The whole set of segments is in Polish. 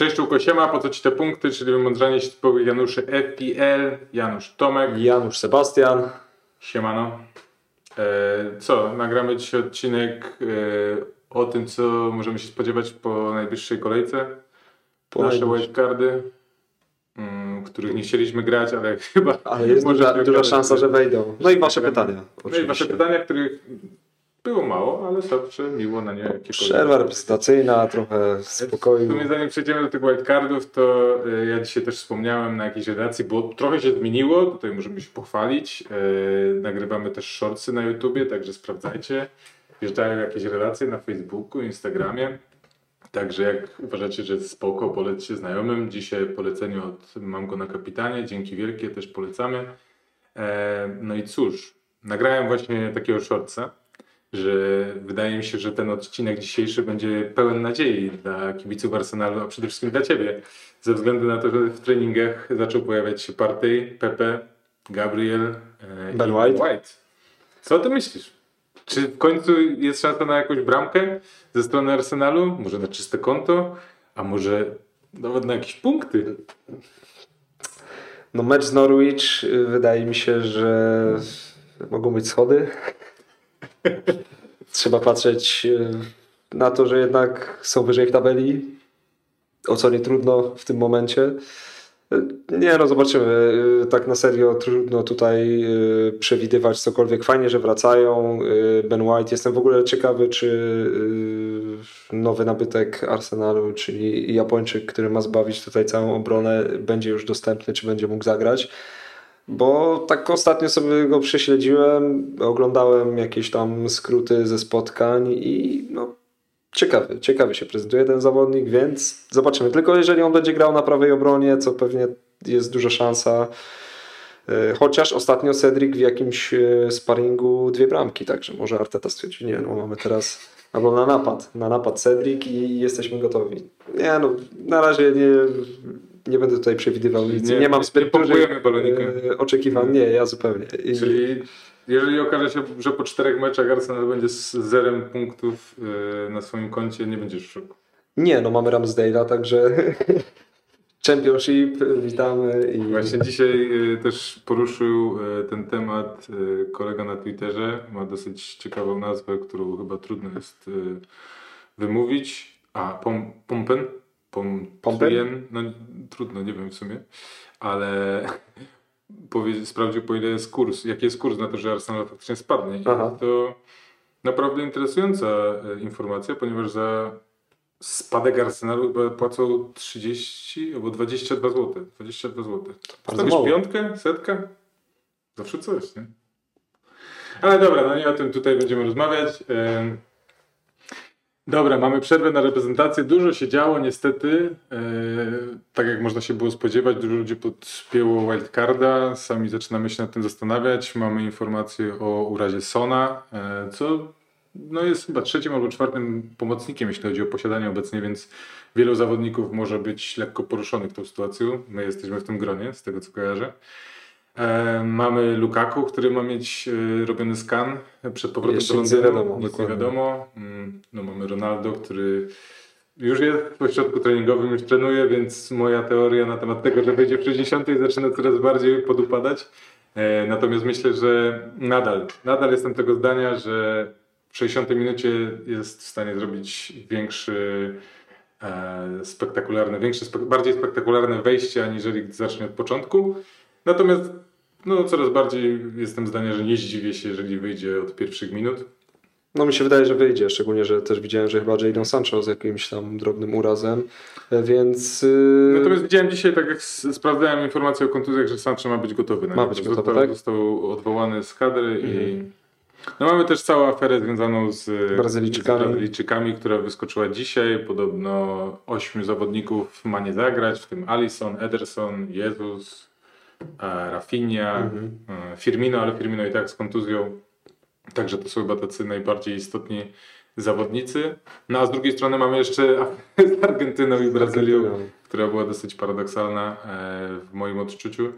Cześć Czułko, siema, po co ci te punkty, czyli wymądrzanie się typowych Januszy FPL, Janusz Tomek, Janusz Sebastian. siemano. E, co, nagramy dzisiaj odcinek e, o tym, co możemy się spodziewać po najbliższej kolejce. Po Nasze wildcardy, mm, których nie chcieliśmy grać, ale chyba Ale jest duża, duża szansa, że wejdą. No i wasze pytania. No i wasze pytania, których było mało, ale zawsze miło na nie jakiekolwiek. Przerwa reprezentacyjna, trochę spokoju. zanim przejdziemy do tych wildcardów, to y, ja dzisiaj też wspomniałem na jakiejś relacji, bo trochę się zmieniło, tutaj możemy się pochwalić. Y, Nagrywamy też shortsy na YouTubie, także sprawdzajcie. Wjeżdżają jakieś relacje na Facebooku, Instagramie. Także jak uważacie, że jest spoko, polećcie znajomym. Dzisiaj polecenie od Mam go na kapitanie. Dzięki wielkie, też polecamy. E, No i cóż, nagrałem właśnie takiego shortsa, że wydaje mi się, że ten odcinek dzisiejszy będzie pełen nadziei dla kibiców Arsenalu, a przede wszystkim dla Ciebie. Ze względu na to, że w treningach zaczął pojawiać się Partey, Pepe, Gabriel e, Ben i White. Co ty myślisz? Czy w końcu jest szansa na jakąś bramkę ze strony Arsenalu? Może na czyste konto? A może nawet na jakieś punkty? No mecz z Norwich y, wydaje mi się, że mogą być schody. Trzeba patrzeć y, na to, że jednak są wyżej w tabeli. O co nie trudno w tym momencie. Y, Nie no, zobaczymy. Y, Tak na serio trudno tutaj przewidywać cokolwiek. Fajnie, że wracają. Ben White. Jestem w ogóle ciekawy, czy nowy nabytek Arsenalu, czyli Japończyk, który ma zbawić tutaj całą obronę, będzie już dostępny, czy będzie mógł zagrać. Bo tak ostatnio sobie go prześledziłem, oglądałem jakieś tam skróty ze spotkań i no, ciekawy, ciekawy się prezentuje ten zawodnik, więc zobaczymy. Tylko jeżeli on będzie grał na prawej obronie, co pewnie jest duża szansa. E, Chociaż ostatnio Cedric w jakimś e, sparingu dwie bramki, także może Arteta stwierdzi, nie no mamy teraz albo na napad, na napad Cedric i jesteśmy gotowi. Nie no, na razie nie, nie będę tutaj przewidywał nic, Nie- nie, mam nie zbyt pompujemy dużych balonika. e, oczekiwań, nie, ja zupełnie. I, Czyli jeżeli okaże się, że po czterech meczach Arsenal będzie z zerem punktów yy, na swoim koncie, nie będziesz w szoku. Nie, no mamy Ramsdale'a, także Championship, witamy i Właśnie dzisiaj też poruszył ten temat kolega na Twitterze. Ma dosyć ciekawą nazwę, którą chyba trudno jest wymówić. A, pom, Pompen? Pom, Pompen? Trien? No trudno, nie wiem w sumie. Ale powie, sprawdził po ile jest kurs, jaki jest kurs na to, że Arsenal faktycznie spadnie. To naprawdę interesująca y, informacja, ponieważ za spadek Arsenalu płacą 30 albo 22 zł. 22 zł. Stawisz piątkę, setkę? Zawsze coś, nie? Ale dobra, no nie o tym tutaj będziemy rozmawiać. Dobra, mamy przerwę na reprezentację. Dużo się działo, niestety. Yy, tak jak można się było spodziewać, dużo ludzi podpięło wildcarda. Sami zaczynamy się nad tym zastanawiać. Mamy informację o urazie Sona, yy, co no jest chyba trzecim albo czwartym pomocnikiem, jeśli chodzi o posiadanie obecnie, więc wielu zawodników może być lekko poruszonych tą sytuacją. My jesteśmy w tym gronie, z tego co kojarzę. E, mamy Lukaku, który ma mieć e, robiony skan przed powrotem Jeszcze do nic nie Londynu. wiadomo, Nic nie wiadomo. Mm, No, mamy Ronaldo, który już jest w ośrodku treningowym, już trenuje, więc moja teoria na temat tego, że wejdzie w 60 zaczyna coraz bardziej podupadać. E, Natomiast myślę, że nadal, nadal jestem tego zdania, że w 60 minucie jest w stanie zrobić większy, spektakularne, większe, bardziej spektakularne wejście, aniżeli zacznie od początku. Natomiast no, coraz bardziej jestem zdania, że nie zdziwię się, jeżeli wyjdzie od pierwszych minut. No mi się wydaje, że wyjdzie, szczególnie, że też widziałem, że chyba Jadon Sancho z jakimś tam drobnym urazem, e, więc... yy, Natomiast widziałem dzisiaj, tak jak sprawdzałem informację o kontuzjach, że Sancho ma być gotowy. Na Ma być został, gotowy, tak? Mhm. Został odwołany z kadry i no, mamy też całą aferę związaną z Brazylijczykami. z Brazylijczykami, która wyskoczyła dzisiaj. Podobno ośmiu zawodników ma nie zagrać, w tym Alisson, Ederson, Jezus, e, Rafinha, Mhm. e, Firmino, ale Firmino i tak z kontuzją. Także to są chyba tacy najbardziej istotni zawodnicy. No a z drugiej strony mamy jeszcze z Argentyną i Brazylią, która była dosyć paradoksalna e, w moim odczuciu.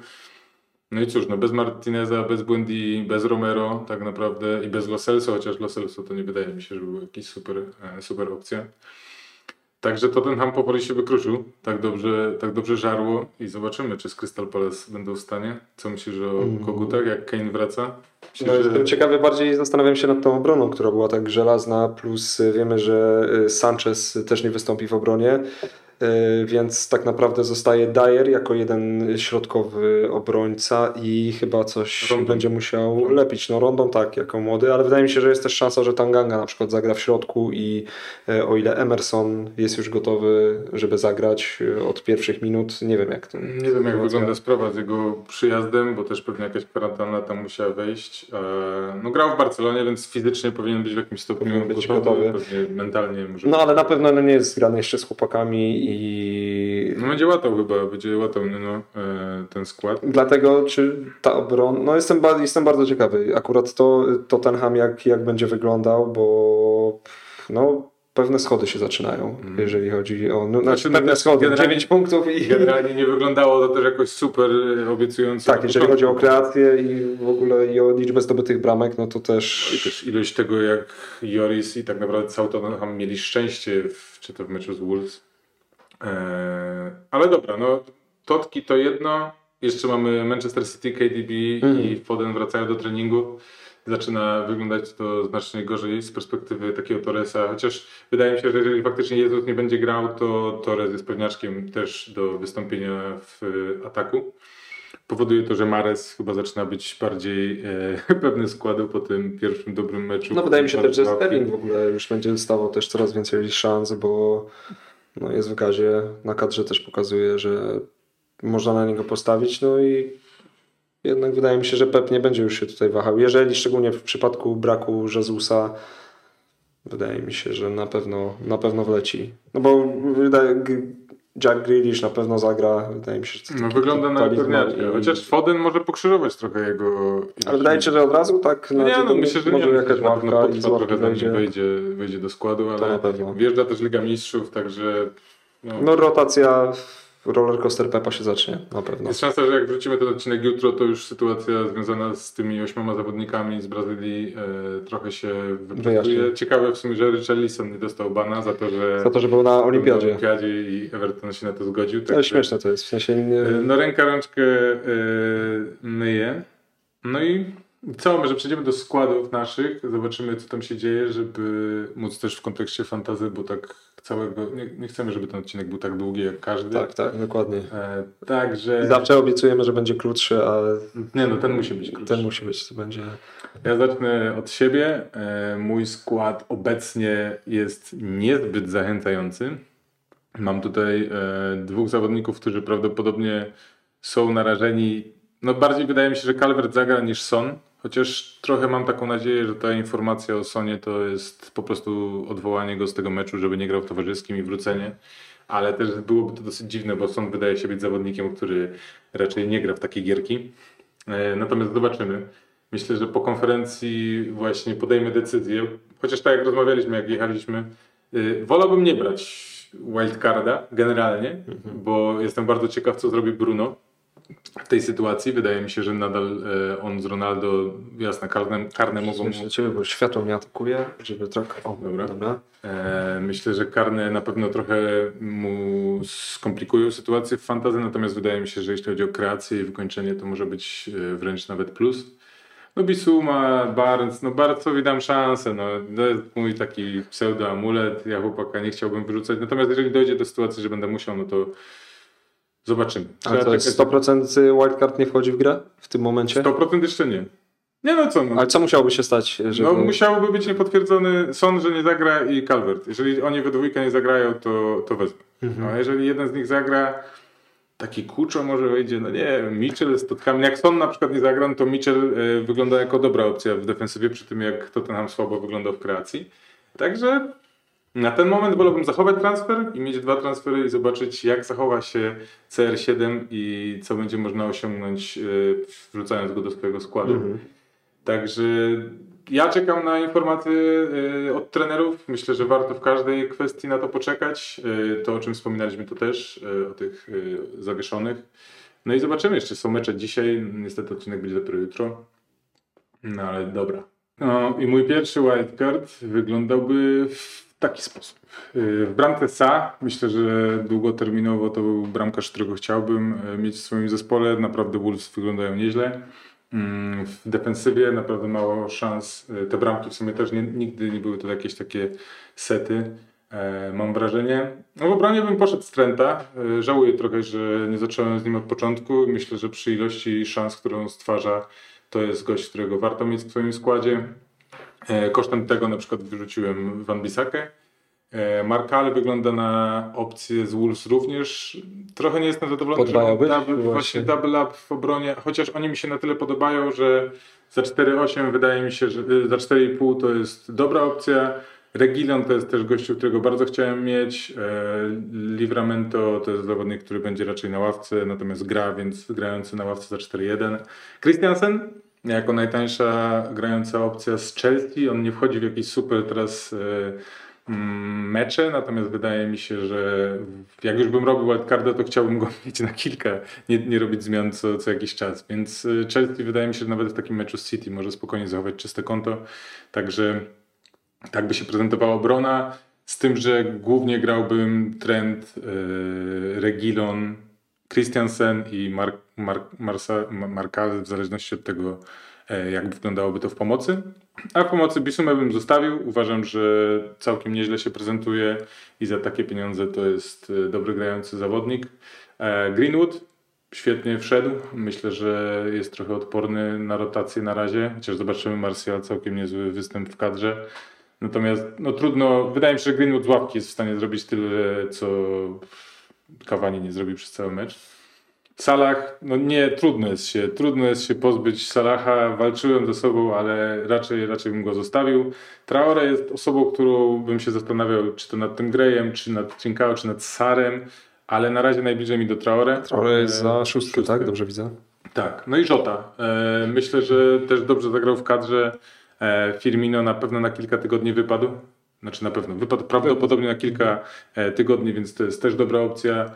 No i cóż, no bez Martineza, bez Buendi, bez Romero tak naprawdę i bez Lo Celso, chociaż Lo Celso to nie wydaje mi się, że był jakiś super, e, super opcja. Także Tottenham powoli się wykruszył. Tak dobrze, tak dobrze żarło i zobaczymy, czy z Crystal Palace będą w stanie. Co myślisz o kogutach, jak Kane wraca? Myślisz, No, że- ciekawy, bardziej zastanawiam się nad tą obroną, która była tak żelazna, plus wiemy, że y, Sanchez też nie wystąpi w obronie, więc tak naprawdę zostaje Dyer jako jeden środkowy obrońca i chyba coś Rondon. będzie musiał lepić. No Rondon tak, jako młody, ale wydaje mi się, że jest też szansa, że Tanganga na przykład zagra w środku i y, o ile Emerson jest już gotowy, żeby zagrać y, od pierwszych minut, nie wiem jak to Nie wiem, jak wygląda sprawa z jego przyjazdem, bo też pewnie jakaś kwarantanna tam musiała wejść. E, No grał w Barcelonie, więc fizycznie powinien być w jakimś stopniu gotowy. gotowy. Pewnie mentalnie może. No ale na pewno no, nie jest zgrany jeszcze z chłopakami i No będzie łatał chyba, będzie łatał no, e, ten skład. Dlatego, czy ta obrona. No, jestem, jestem bardzo ciekawy. Akurat to Tottenham, jak, jak będzie wyglądał, bo no, pewne schody się zaczynają, jeżeli chodzi o. No, znaczy, no pewne schody. generalnie- 9 punktów i. Generalnie nie wyglądało to też jakoś super e, obiecująco. Tak, jeżeli chodzi o kreację i w ogóle i o liczbę zdobytych bramek, no to I też. też ilość tego, jak Joris i tak naprawdę cały Tottenham mieli szczęście, w, czy to w meczu z Wolves. Eee, ale dobra, no Totki to jedno. Jeszcze mamy Manchester City, KDB i Foden wracają do treningu. Zaczyna wyglądać to znacznie gorzej z perspektywy takiego Torresa, chociaż wydaje mi się, że jeżeli faktycznie Jezus nie będzie grał, to Torres jest pewniaczkiem też do wystąpienia w e, ataku. Powoduje to, że Mares chyba zaczyna być bardziej e, pewny składu po tym pierwszym dobrym meczu. No wydaje mi się też, że Sterling w ogóle już będzie dostawał też coraz więcej szans, bo no, jest w gazie. Na kadrze też pokazuje, że można na niego postawić. No i jednak wydaje mi się, że Pep nie będzie już się tutaj wahał. Jeżeli szczególnie w przypadku braku Jezusa, wydaje mi się, że na pewno, na pewno wleci. No bo wydaje, Jack Grealish na pewno zagra. Wydaje mi się, że to No wygląda na talizman pewniaczka, i- chociaż Foden może pokrzyżować trochę jego... Ale wydaje mi się, że od razu tak No nie, no myślę, że może nie. jakaś ławka i potrwa ławki trochę wejdzie. wejdzie, wejdzie do składu, To ale na pewno. wjeżdża też Liga Mistrzów, także no, No rotacja rollercoaster Pepa się zacznie, na pewno. jest szansa, że jak wrócimy ten odcinek jutro, to już sytuacja związana z tymi ośmioma zawodnikami z Brazylii e, trochę się Wyjaśni. Ciekawe w sumie, że Richarlison nie dostał bana za to, że Za to, że był na był na Olimpiadzie. Olimpiadzie i Everton się na to zgodził. To także- jest śmieszne to jest, w sensie nie... E, No ręka rączkę e, myje. No i co, może przejdziemy do składów naszych, zobaczymy co tam się dzieje, żeby móc też w kontekście fantazy, bo tak całego, nie, nie chcemy, żeby ten odcinek był tak długi jak każdy. Tak, tak, dokładnie. E, także, Zawsze obiecujemy, że będzie krótszy, ale nie no, ten musi być krótszy. ten musi być, to będzie... Ja zacznę od siebie. E, Mój skład obecnie jest niezbyt zachęcający. Mam tutaj e, dwóch zawodników, którzy prawdopodobnie są narażeni. No bardziej wydaje mi się, że Calvert zagra niż Son. Chociaż trochę mam taką nadzieję, że ta informacja o Sonie to jest po prostu odwołanie go z tego meczu, żeby nie grał w towarzyskim i wrócenie. Ale też byłoby to dosyć dziwne, bo Son wydaje się być zawodnikiem, który raczej nie gra w takie gierki. E, Natomiast zobaczymy. Myślę, że po konferencji właśnie podejmę decyzję. Chociaż tak jak rozmawialiśmy, jak jechaliśmy, y, wolałbym nie brać wildcarda generalnie, bo jestem bardzo ciekaw, co zrobi Bruno w tej sytuacji. Wydaje mi się, że nadal e, on z Ronaldo, jasne, karne, karne mogą Myślę, ciebie, bo światło mnie atakuje, żeby trochę... O, Dobra. dobra. E, Myślę, że karne na pewno trochę mu skomplikują sytuację w fantazy, natomiast wydaje mi się, że jeśli chodzi o kreację i wykończenie, to może być e, wręcz nawet plus. No Bisuma, Barnes, no Barnesowi dam szansę, no to jest mój taki pseudo-amulet, ja chłopaka nie chciałbym wyrzucać, natomiast jeżeli dojdzie do sytuacji, że będę musiał, no to zobaczymy. Ale to Trzeba jest czekać. 100% wildcard nie wchodzi w grę w tym momencie? 100% jeszcze nie. Nie no co, no. Ale co musiałoby się stać, żeby... No musiałby być niepotwierdzony sąd, że nie zagra i Calvert. Jeżeli oni we dwójkę nie zagrają, to, to wezmę. No, a jeżeli jeden z nich zagra, taki Kuczo może wejdzie, no nie Mitchell z Totkami. Jak Son na przykład nie zagra, no to Mitchell e, wygląda jako dobra opcja w defensywie przy tym, jak Tottenham słabo wyglądał w kreacji. Także na ten moment wolałbym zachować transfer i mieć dwa transfery i zobaczyć, jak zachowa się CR7 i co będzie można osiągnąć, e, wrzucając go do swojego składu. Mhm. Także ja czekam na informacje y, od trenerów. Myślę, że warto w każdej kwestii na to poczekać. Y, To, o czym wspominaliśmy, to też o tych zawieszonych. No i zobaczymy, jeszcze są mecze dzisiaj. Niestety odcinek będzie dopiero jutro. No ale dobra. No i mój pierwszy wildcard wyglądałby w taki sposób. Y, W bramce Sa myślę, że długoterminowo to był bramkarz, którego chciałbym y, mieć w swoim zespole. Naprawdę Wolves wyglądają nieźle. Mm, W defensywie naprawdę mało szans. Y, Te bramki w sumie też nie, nigdy nie były to jakieś takie sety. e, Mam wrażenie. No w obronie bym poszedł z Trenta. Żałuję trochę, że nie zacząłem z nim od początku. Myślę, że przy ilości szans, którą stwarza, to jest gość, którego warto mieć w swoim składzie. E, Kosztem tego na przykład wyrzuciłem Van Bissakę. E, Markale wygląda na opcję z Wolves również. Trochę nie jestem zadowolony, że Podbajałbyś? double, Właśnie. właśnie double up w obronie, chociaż oni mi się na tyle podobają, że za 4,8 wydaje mi się, że y, za 4,5 to jest dobra opcja. Regilon to jest też gościu, którego bardzo chciałem mieć. E, Livramento to jest zawodnik, który będzie raczej na ławce, natomiast gra, więc grający na ławce za 4-1. Christiansen jako najtańsza grająca opcja z Chelsea. On nie wchodzi w jakieś super teraz e, mm, mecze, natomiast wydaje mi się, że jak już bym robił wildcarda, to chciałbym go mieć na kilka, nie, nie robić zmian co, co jakiś czas. Więc e, Chelsea wydaje mi się, że nawet w takim meczu z City może spokojnie zachować czyste konto. Także tak by się prezentowała obrona, z tym, że głównie grałbym Trent, yy, Regilon, Christiansen i Mark, Mark, Marsa, w zależności od tego, e, jak wyglądałoby to w pomocy. A w pomocy Bisumę bym zostawił. Uważam, że całkiem nieźle się prezentuje i za takie pieniądze to jest e, dobry grający zawodnik. E, Greenwood świetnie wszedł. Myślę, że jest trochę odporny na rotację na razie, chociaż zobaczymy Martial całkiem niezły występ w kadrze. Natomiast no trudno, wydaje mi się, że Greenwood z łapki jest w stanie zrobić tyle, co Cavani nie zrobił przez cały mecz. Salah, no nie, trudno jest się, trudno jest się pozbyć Salaha, walczyłem ze sobą, ale raczej, raczej bym go zostawił. Traore jest osobą, którą bym się zastanawiał, czy to nad tym Greyem, czy nad Trinkao, czy nad Sarem, ale na razie najbliżej mi do Traore. Trochę jest za E, szóstkę, tak? Dobrze widzę. tak, no i Żota. E, myślę, że też dobrze zagrał w kadrze. E, Firmino na pewno na kilka tygodni wypadł. Znaczy na pewno, wypadł prawdopodobnie na kilka e, tygodni, więc to jest też dobra opcja.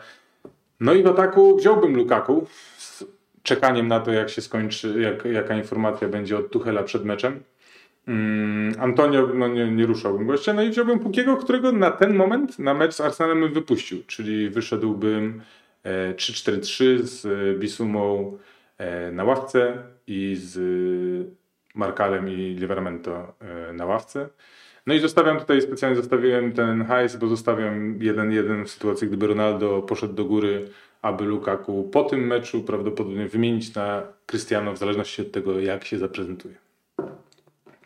No i w ataku wziąłbym Lukaku z czekaniem na to, jak się skończy, jak, jaka informacja będzie od Tuchela przed meczem. Mm, Antonio, no nie, nie ruszałbym gościa, no i wziąłbym Pukiego, którego na ten moment na mecz z Arsenalem bym wypuścił, czyli wyszedłbym e, 3-4-3 z e, Bisumą e, na ławce i z Markalem i Livermento e, na ławce. No i zostawiam tutaj, specjalnie zostawiłem ten hajs, bo zostawiam 1-1 w sytuacji, gdyby Ronaldo poszedł do góry, aby Lukaku po tym meczu prawdopodobnie wymienić na Cristiano, w zależności od tego, jak się zaprezentuje.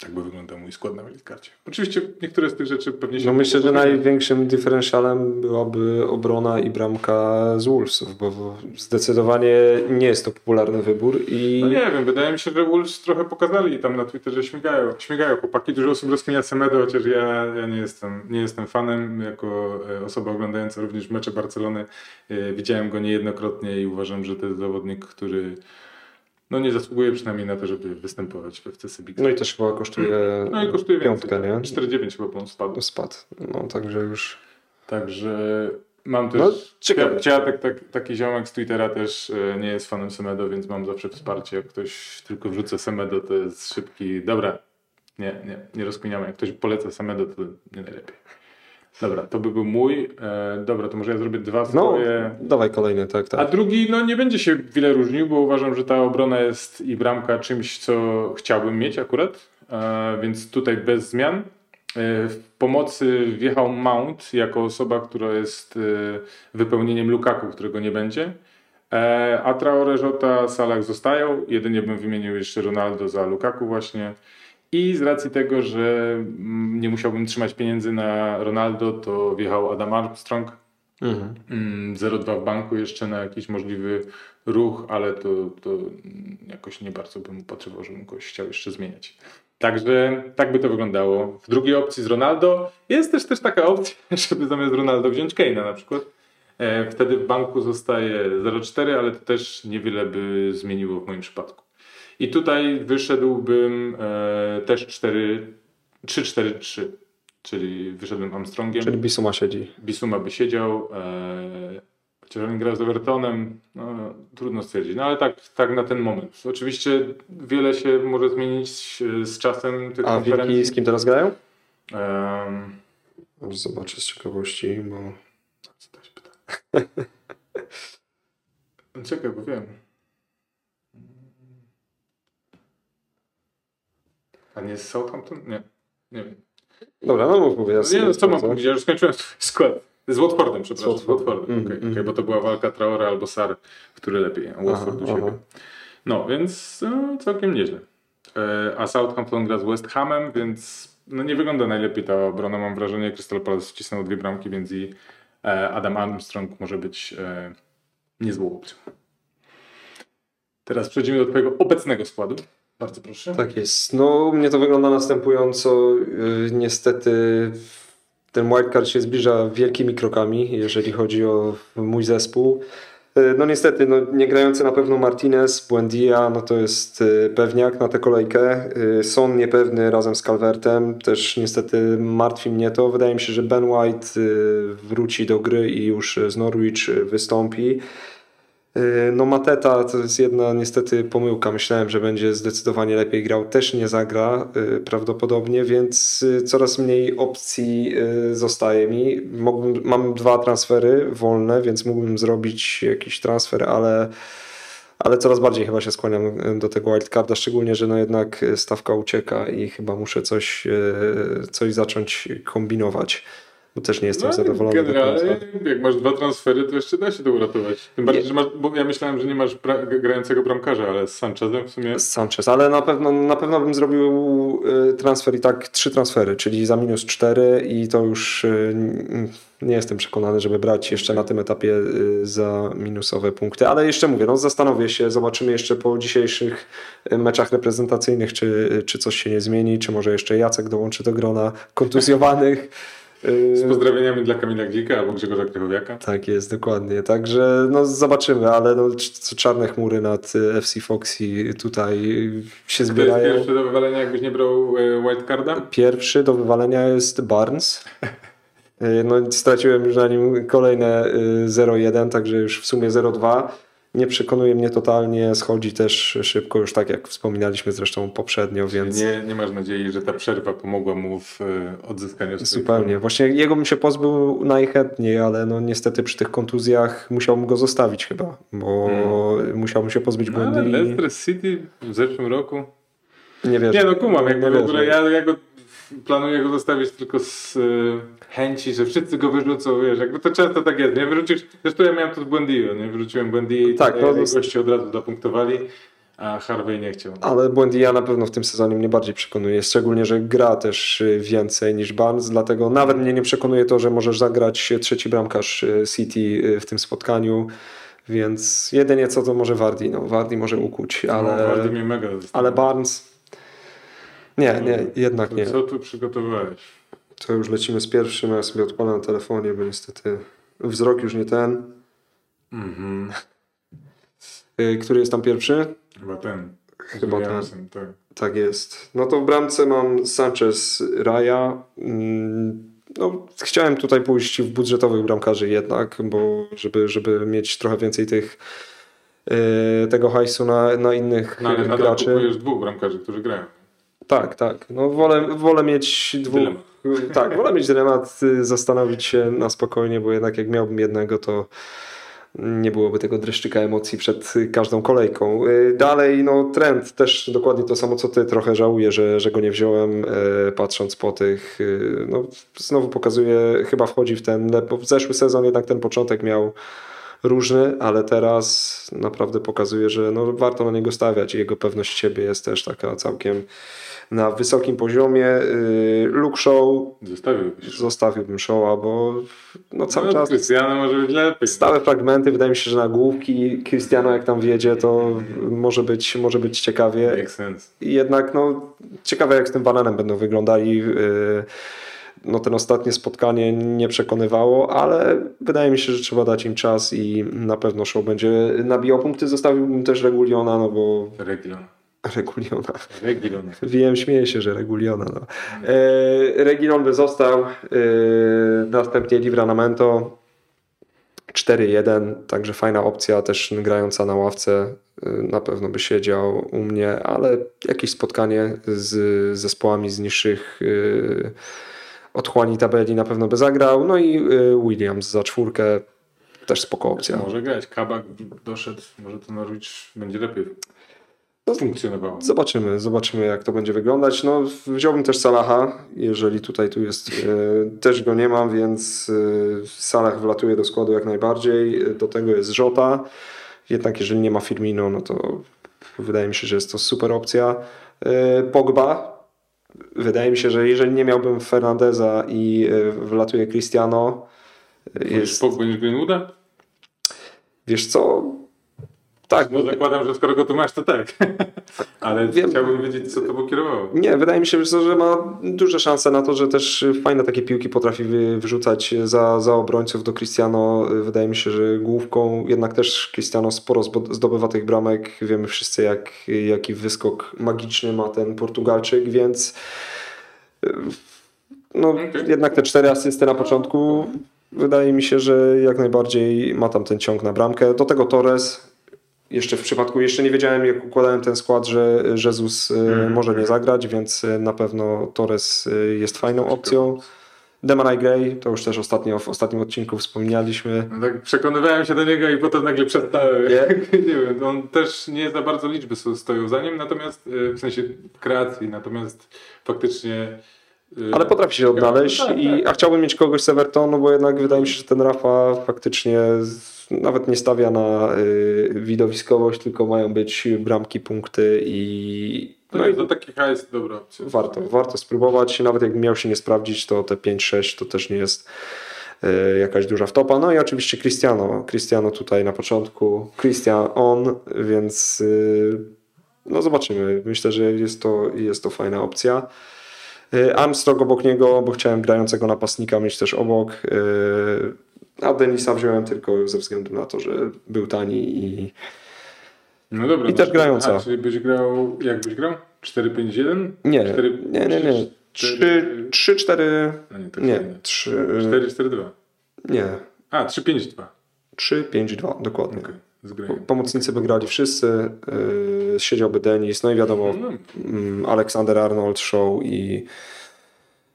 Tak by wyglądał mój skład na wildcardzie. Oczywiście niektóre z tych rzeczy pewnie się... No myślę, że największym diferencjalem byłaby obrona i bramka z Wolvesów, bo zdecydowanie nie jest to popularny wybór i No nie wiem, wydaje mi się, że Wolves trochę pokazali tam na Twitterze śmigają, śmigają chłopaki. Dużo osób rozkminia Semedo, chociaż ja, ja nie, jestem, nie jestem fanem. Jako e, osoba oglądająca również mecze Barcelony e, widziałem go niejednokrotnie i uważam, że to jest zawodnik, który no nie zasługuje przynajmniej na to, żeby występować w FCC Big no i też chyba kosztuje No i kosztuje piątkę, więcej. nie? 4,9 chyba on spadł. Spadł. No także już Także mam też. No, ciekawe. Ciatek, tak, taki ziomek z Twittera też e, nie jest fanem Semedo, więc mam zawsze wsparcie. Jak ktoś tylko wrzuca Semedo, to jest szybki. Dobra, nie, nie, nie rozkminiamy. Jak ktoś poleca Semedo, to nie najlepiej. Dobra, to by był mój. E, dobra, to może ja zrobię dwa no swoje. dawaj kolejny, tak, A tak. drugi, no nie będzie się wiele różnił, bo uważam, że ta obrona jest i bramka czymś, co chciałbym mieć akurat, e, więc tutaj bez zmian. E, W pomocy wjechał Mount jako osoba, która jest e, wypełnieniem Lukaku, którego nie będzie. E, A Traore, Jota, Salah zostają. Jedynie bym wymienił jeszcze Ronaldo za Lukaku właśnie. I z racji tego, że mm, nie musiałbym trzymać pieniędzy na Ronaldo, to wjechał Adam Armstrong. Mhm. Mm, 0,2 w banku jeszcze na jakiś możliwy ruch, ale to, to mm, jakoś nie bardzo bym upatrywał, żebym kogoś chciał jeszcze zmieniać. Także tak by to wyglądało. W drugiej opcji z Ronaldo jest też, też taka opcja, żeby zamiast Ronaldo wziąć Kane'a na przykład. E, Wtedy w banku zostaje 0,4, ale to też niewiele by zmieniło w moim przypadku. I tutaj wyszedłbym e, też 4, 3-4-3, czyli wyszedłem Armstrongiem. Czyli Bisuma siedzi. Bisuma by siedział, e, chociaż on gra z Evertonem, no, trudno stwierdzić. No ale tak, tak na ten moment. Oczywiście wiele się może zmienić e, z czasem tych A Wilki konferencji. z kim teraz grają? Aż zobaczę z ciekawości, bo... Zadać pytanie. No Czekaj, bo wiem. A nie z Southampton? Nie. Nie wiem. Dobra, no mów, mówię. Ja Nie, no co mam powiedzieć? Ja już skończyłem swój skład. Z Watfordem, przepraszam. Z Z Watfordem. Watfordem. Okej, Mm, okej, bo to była walka Traora albo Sar, który lepiej. Watford u siebie. No, więc no, całkiem nieźle. E, A Southampton gra z West Hamem, więc no, nie wygląda najlepiej ta obrona. Mam wrażenie, Crystal Palace wcisnął dwie bramki, więc i e, Adam Armstrong może być e, niezłą opcją. Teraz przechodzimy do twojego obecnego składu. Bardzo proszę. Tak jest. No, u mnie to wygląda następująco. Yy, Niestety ten wildcard się zbliża wielkimi krokami, jeżeli chodzi o mój zespół. Yy, No niestety, no, nie grający na pewno Martinez, Buendia, no to jest yy, pewniak na tę kolejkę. Son niepewny razem z Calvertem, też niestety martwi mnie to. Wydaje mi się, że Ben White wróci do gry i już z Norwich wystąpi. Yy, No Mateta to jest jedna niestety pomyłka. Myślałem, że będzie zdecydowanie lepiej grał. Też nie zagra yy, prawdopodobnie, więc yy, coraz mniej opcji zostaje mi. Mógłbym, mam dwa transfery wolne, więc mógłbym zrobić jakiś transfer, ale, ale coraz bardziej chyba się skłaniam do tego wildcarda, szczególnie, że no jednak stawka ucieka i chyba muszę coś, coś zacząć kombinować. Też nie jestem No, zadowolony. do generalnie, jak masz dwa transfery, to jeszcze da się to uratować. Tym bardziej, Nie. że masz, bo ja myślałem, że nie masz pra- grającego bramkarza, ale z Sanchezem w sumie. Sanchez, ale na pewno, na pewno bym zrobił y, transfer i tak trzy transfery, czyli za minus cztery i to już y, nie jestem przekonany, żeby brać jeszcze na tym etapie y, za minusowe punkty, ale jeszcze mówię, no zastanowię się, zobaczymy jeszcze po dzisiejszych meczach reprezentacyjnych, czy, czy coś się nie zmieni, czy może jeszcze Jacek dołączy do grona kontuzjowanych. Y, Z pozdrowieniami dla Kamila Gdzika albo Grzegorza Krychowiaka. tak jest, dokładnie. Także no, zobaczymy, ale no, czarne chmury nad y, FC Foxy tutaj się To jest zbierają. pierwsze do wywalenia, jakbyś nie brał e, wildcarda? Pierwszy do wywalenia jest Barnes. Y, No, straciłem już na nim kolejne y, 0,1, także już w sumie 0,2. Nie przekonuje mnie totalnie, schodzi też szybko, już tak jak wspominaliśmy zresztą poprzednio, więc Nie, nie masz nadziei, że ta przerwa pomogła mu w e, odzyskaniu swojej zupełnie. Właśnie jego bym się pozbył najchętniej, ale no niestety przy tych kontuzjach musiałbym go zostawić chyba, bo musiałbym się pozbyć No, ale błędów. Leicester City w zeszłym roku. Nie wierzę. Nie no kumam, jakby Nie ogóle ja, ja go planuję go zostawić tylko z e, chęci, że wszyscy go wyrzucą, wiesz, jakby to często tak jest, nie? Wyrzucisz, zresztą ja miałem to z Buendio, nie? Wyrzuciłem Buendio i Tak, tak, no, no, goście od razu zapunktowali, a Harvey nie chciał. Ale Buendia na pewno w tym sezonie mnie bardziej przekonuje, szczególnie, że gra też y, więcej niż Barnes, dlatego nawet mnie nie przekonuje to, że możesz zagrać trzeci bramkarz y, City y, w tym spotkaniu, więc jedynie co to może Wardy, no Wardy może ukuć, Ale... No, ale, bardzo mnie mega ale zastanawiał. Barnes nie, nie, jednak nie. Co tu przygotowałeś? To już lecimy z pierwszym, ja sobie odpalam na telefonie, bo niestety wzrok już nie ten. Mhm. Y, Który jest tam pierwszy? Chyba ten. Chyba ten. Tak. Tak jest. No to w bramce mam Sanchez Raja. Mm, No, chciałem tutaj pójść w budżetowych bramkarzy jednak, bo żeby, żeby mieć trochę więcej tych e, tego hajsu na, na innych No ale graczy. kupujesz dwóch bramkarzy, którzy grają. Tak, tak. No wolę, wolę mieć dwóch. Dylemat. Tak, wolę mieć dylemat, y, zastanowić się na spokojnie, bo jednak jak miałbym jednego, to nie byłoby tego dreszczyka emocji przed każdą kolejką. Y, Dalej, no trend też dokładnie to samo co ty. Trochę żałuję, że, że go nie wziąłem, y, patrząc po tych. No, znowu pokazuje, chyba wchodzi w ten. Bo w zeszły sezon jednak ten początek miał różny, ale teraz naprawdę pokazuje, że no, warto na niego stawiać i jego pewność siebie jest też taka całkiem na wysokim poziomie. Y, Luke Show Zostawiłbyś. zostawiłbym Showa, bo no, cały no, czas Krystiano może być lepiej. stałe fragmenty, wydaje mi się, że na główki Cristiano jak tam wjedzie, to może być, może być ciekawie. Makes sense. Jednak no, ciekawe jak z tym bananem będą wyglądali. Yy, No ten ostatnie spotkanie nie przekonywało, ale wydaje mi się, że trzeba dać im czas i na pewno show będzie nabijał punkty. Zostawiłbym też Reguliona, no bo Regulon. Reguliona. Regulon. Wiem, śmieję się, że Reguliona. No. E, Regilon by został, e, następnie Livramento 4-1, także fajna opcja, też grająca na ławce, e, na pewno by siedział u mnie, ale jakieś spotkanie z zespołami z niższych e, otchłani tabeli na pewno by zagrał. No i y, Williams za czwórkę też spoko opcja. Może grać. Kabak doszedł, może to Norwich będzie lepiej No, funkcjonowało. Zobaczymy, zobaczymy jak to będzie wyglądać. No, wziąłbym też Salaha, jeżeli tutaj tu jest, e, też go nie mam, więc e, Salah wlatuje do składu jak najbardziej. Do tego jest Żota. Jednak jeżeli nie ma Firmino, no to wydaje mi się, że jest to super opcja. E, Pogba. Wydaje mi się, że jeżeli nie miałbym Fernandeza i e, wlatuje Cristiano, e, jest, Pogba niż Greenwooda? wiesz co, tak, No zakładam, że skoro go tu masz, to tak. Ale Wiem. chciałbym wiedzieć, co to pokierowało. Nie, wydaje mi się, że ma duże szanse na to, że też fajne takie piłki potrafi wy- wyrzucać za, za obrońców do Cristiano. Wydaje mi się, że główką jednak też Cristiano sporo zdobywa tych bramek. Wiemy wszyscy, jak, jaki wyskok magiczny ma ten Portugalczyk, więc no, Okej. jednak te cztery asysty na początku wydaje mi się, że jak najbardziej ma tam ten ciąg na bramkę. Do tego Torres. Jeszcze w przypadku, jeszcze nie wiedziałem jak układałem ten skład, że Jezus Mhm. może nie zagrać, więc y, na pewno Torres y, jest fajną opcją. Demarai Gray, to już też ostatnio w ostatnim odcinku wspomnieliśmy. No tak przekonywałem się do niego i potem nagle przestałem. Nie? nie wiem, on też nie za bardzo liczby stoją za nim, natomiast w sensie kreacji, natomiast faktycznie. Ale potrafi się odnaleźć, Tak, i, tak. a chciałbym mieć kogoś z Evertonu, bo jednak wydaje mi się, że ten Rafa faktycznie nawet nie stawia na y, widowiskowość, tylko mają być bramki, punkty i, No no i za taki hajs dobra opcja. warto, warto spróbować. Nawet jak miał się nie sprawdzić, to te 5-6 to też nie jest y, jakaś duża wtopa. No i oczywiście Cristiano. Cristiano tutaj na początku. Christian on, więc y, no zobaczymy. Myślę, że jest to, jest to fajna opcja. Y, Armstrong obok niego, bo chciałem grającego napastnika mieć też obok. A Denisa wziąłem tylko ze względu na to, że był tani i No dobra. I no, też grająca. A, czyli byś grał, jak byś grał? 4-5-1? nie, Cztery- nie, nie, nie. 3, 4, No nie, tak nie, nie. 3, 4-4-2. nie, A, 3-5-2. 3, 5, 2, dokładnie. Zgrałem. Pomocnicy by grali wszyscy, yy, siedziałby Denis, no i wiadomo, No, mm, Aleksander Arnold, Show i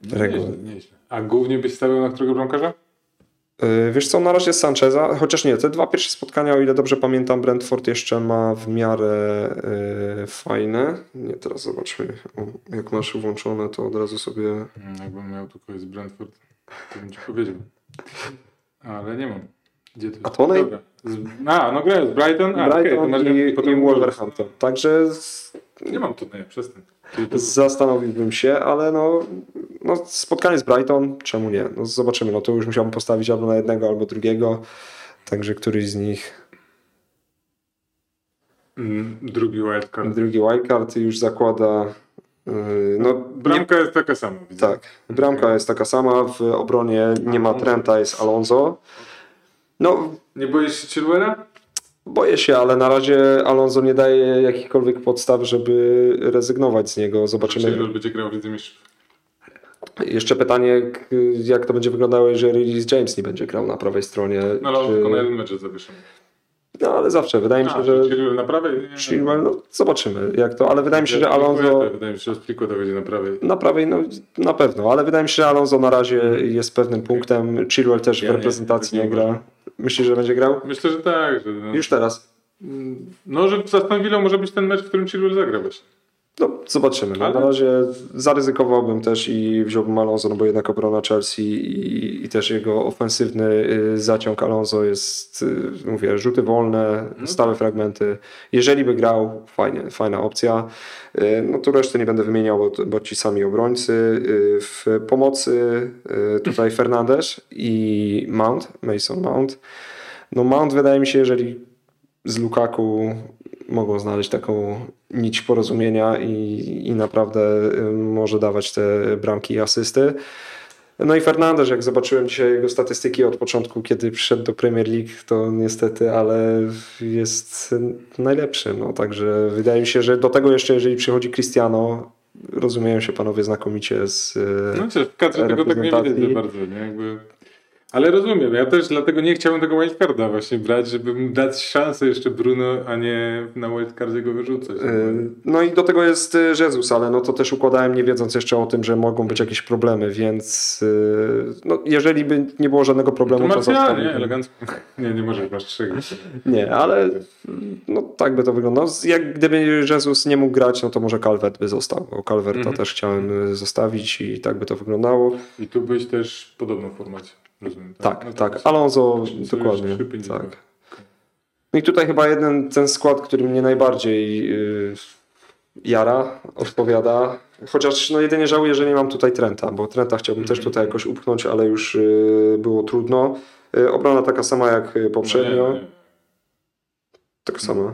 nieźle, nieźle. A głównie byś stawiał na którego bramkarza? Yy, Wiesz co, na razie Sancheza, chociaż nie, te dwa pierwsze spotkania, o ile dobrze pamiętam, Brentford jeszcze ma w miarę yy, fajne. Nie, teraz zobaczmy, o, jak masz włączone, to od razu sobie... Mm, Jakbym miał tu kogoś z Brentford, to bym ci powiedział. Ale nie mam. Gdzie to A Tony? Dobra. Z... A, no grałem z Brighton. A, to Brighton masz i, potem i Wolverhampton. Także z, Nie mam Toneja, przestań. Czyli to- Zastanowiłbym się, ale no, no spotkanie z Brighton, czemu nie? No zobaczymy, no to już musiałbym postawić albo na jednego, albo drugiego, także któryś z nich, Mm, Drugi wildcard. drugi wildcard już zakłada, yy, no nie, Bramka jest taka sama. Widzę. tak, bramka jest taka sama, w obronie nie ma Trenta, jest Alonso. No Nie boisz się Chilwella? Boję się, ale na razie Alonso nie daje jakichkolwiek podstaw, żeby rezygnować z niego, zobaczymy. Chilwell będzie grał w Lidze Mistrzów. Jeszcze pytanie, jak to będzie wyglądało, jeżeli Reece James nie będzie grał na prawej stronie. No ale on czy- tylko na jeden mecz zawieszony. No ale zawsze, wydaje mi się, A, że Chilwell na prawej? Chilwell, no zobaczymy jak to, ale wydaje mi się, że Alonso Wydaje mi się, że Spiku to będzie na prawej. na prawej, no na pewno, ale wydaje mi się, że Alonso na razie jest pewnym punktem. Chilwell też Ja w reprezentacji nie nie gra. Myślisz, że będzie grał? Myślę, że tak. Że, no, Już teraz. no, że z Aston Villą może być ten mecz, w którym Chilwell zagra właśnie. No, zobaczymy. No, Ale- Na razie zaryzykowałbym też i wziąłbym Alonso, no bo jednak obrona Chelsea i, i też jego ofensywny y, zaciąg Alonso jest, y, mówię, rzuty wolne, No stałe tak. fragmenty. Jeżeli by grał, fajnie, fajna opcja. Y, No tu reszty nie będę wymieniał, bo, bo ci sami obrońcy. W pomocy tutaj Fernandez i Mount, Mason Mount. No Mount wydaje mi się, jeżeli z Lukaku mogą znaleźć taką nić porozumienia i, i naprawdę y, może dawać te bramki i asysty. No i Fernandez, jak zobaczyłem dzisiaj jego statystyki od początku, kiedy przyszedł do Premier League, to niestety, ale jest najlepszy. No, także wydaje mi się, że do tego jeszcze, jeżeli przychodzi Cristiano, rozumieją się panowie znakomicie z... y, No czy w kadrze tego tak nie widać bardzo, nie? Jakby Ale rozumiem, ja też dlatego nie chciałem tego wildcarda właśnie brać, żeby dać szansę jeszcze Bruno, a nie na wildcardzie go wyrzucać. Yy, No i do tego jest y, Jezus, ale no to też układałem nie wiedząc jeszcze o tym, że mogą być jakieś problemy, więc yy, no jeżeli by nie było żadnego problemu, to Martial, nie? Elegancko. Nie, nie możesz, masz. Nie, ale no tak by to wyglądało. Jak gdyby Jezus nie mógł grać, no to może Calvert by został, bo Calverta Mhm. też chciałem y, zostawić i tak by to wyglądało. I tu byś też podobną formację, rozumiem. Tak, No to tak. Alonso dokładnie. 3-5-2. Tak. No i tutaj chyba jeden ten skład, który mnie najbardziej yy, jara, odpowiada. Chociaż no jedynie żałuję, że nie mam tutaj Trenta, bo Trenta chciałbym Mhm. też tutaj jakoś upchnąć, ale już yy, było trudno. Yy, obrona taka sama jak y, poprzednio. No nie, nie. Taka sama.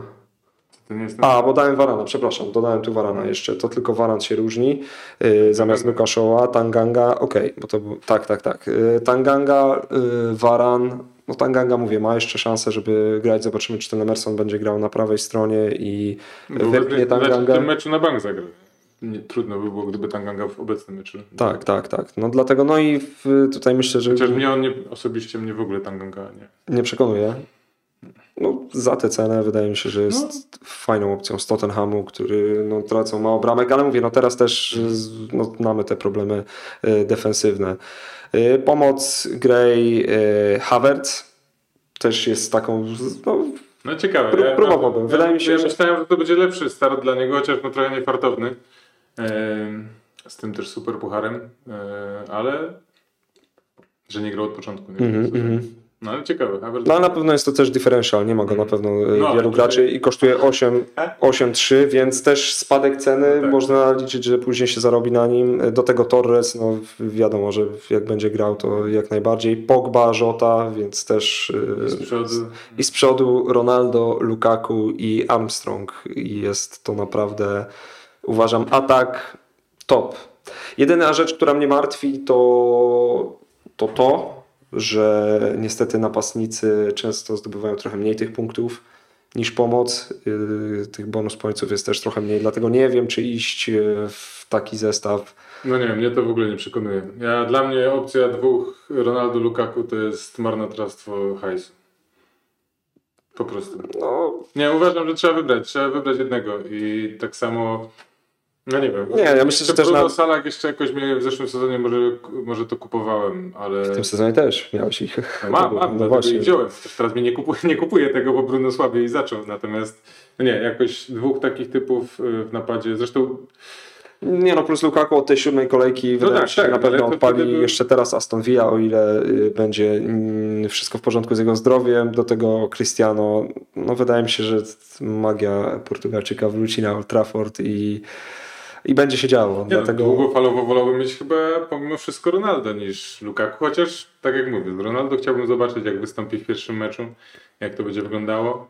Ten- A, bo dałem Varana, przepraszam, dodałem tu Varana jeszcze, to tylko Varan się różni. Yy, zamiast Lukaszoła, Tanganga, okej, bo to był, tak, tak, tak. Yy, Tanganga, yy, Varan, no Tanganga mówię, ma jeszcze szansę, żeby grać, zobaczymy czy ten Emerson będzie grał na prawej stronie i obecnie- znaczy, w Tanganga. tym meczu na bank zagrał. Nie, trudno by było, gdyby Tanganga w obecnym meczu. Tak, tak, tak. No dlatego, no i w, tutaj myślę, że Chociaż mnie on nie, osobiście mnie w ogóle Tanganga nie. nie przekonuje. No, za tę cenę wydaje mi się, że jest No. fajną opcją z Tottenhamu, który no, tracą mało bramek, ale mówię, no teraz też no, mamy te problemy e, defensywne. E, pomoc Gray e, Havertz też jest taką no, No ciekawe. Pró- próbowałbym. Ja, Wydaje mi się, ja że- myślałem, że to będzie lepszy start dla niego, chociaż no trochę niefartowny. Em, z tym też super pucharem, e, ale że nie grał od początku. Nie Mhm, Wiem, co- mhm. No ale ciekawe. No, ale na pewno jest to też differential, nie ma go na pewno e, No, wielu graczy i kosztuje 8 8,3, więc też spadek ceny No tak. można liczyć, że później się zarobi na nim. Do tego Torres, no wiadomo, że jak będzie grał, to jak najbardziej. Pogba, Żota, więc też e, z przodu. i z przodu Ronaldo, Lukaku i Armstrong. I jest to naprawdę, uważam, atak top. Jedyna rzecz, która mnie martwi, to to, to że niestety napastnicy często zdobywają trochę mniej tych punktów niż pomoc. Yy, Tych bonus pońców jest też trochę mniej, dlatego nie wiem, czy iść yy, w taki zestaw. No nie, mnie to w ogóle nie przekonuje. Ja, dla mnie opcja dwóch Ronaldo Lukaku to jest marnotrawstwo hajsu. Po prostu. No, Nie, uważam, że trzeba wybrać. Trzeba wybrać jednego i tak samo. No nie wiem. Nie, ja myślę, że też na- Salak jeszcze jakoś mnie w zeszłym sezonie może, może to kupowałem, ale. w tym sezonie też miałeś ich. No mam, mam, no no właśnie. wziąłem. Teraz mnie nie kupuję, nie kupuję tego, bo Bruno słabiej zaczął. Natomiast no nie, jakoś dwóch takich typów y, w napadzie. Zresztą Nie no, plus Lukaku od tej siódmej kolejki wydaje tak, się, tak, na pewno odpali jeszcze teraz Aston Villa, o ile y, będzie mm, wszystko w porządku z jego zdrowiem. Do tego Cristiano, no wydaje mi się, że magia Portugalczyka wróci na Old Trafford i, i będzie się działo. Nie, Dlatego... no, długofalowo wolałbym mieć chyba pomimo wszystko Ronaldo niż Lukaku, chociaż tak jak mówię, z Ronaldo chciałbym zobaczyć jak wystąpi w pierwszym meczu, jak to będzie wyglądało.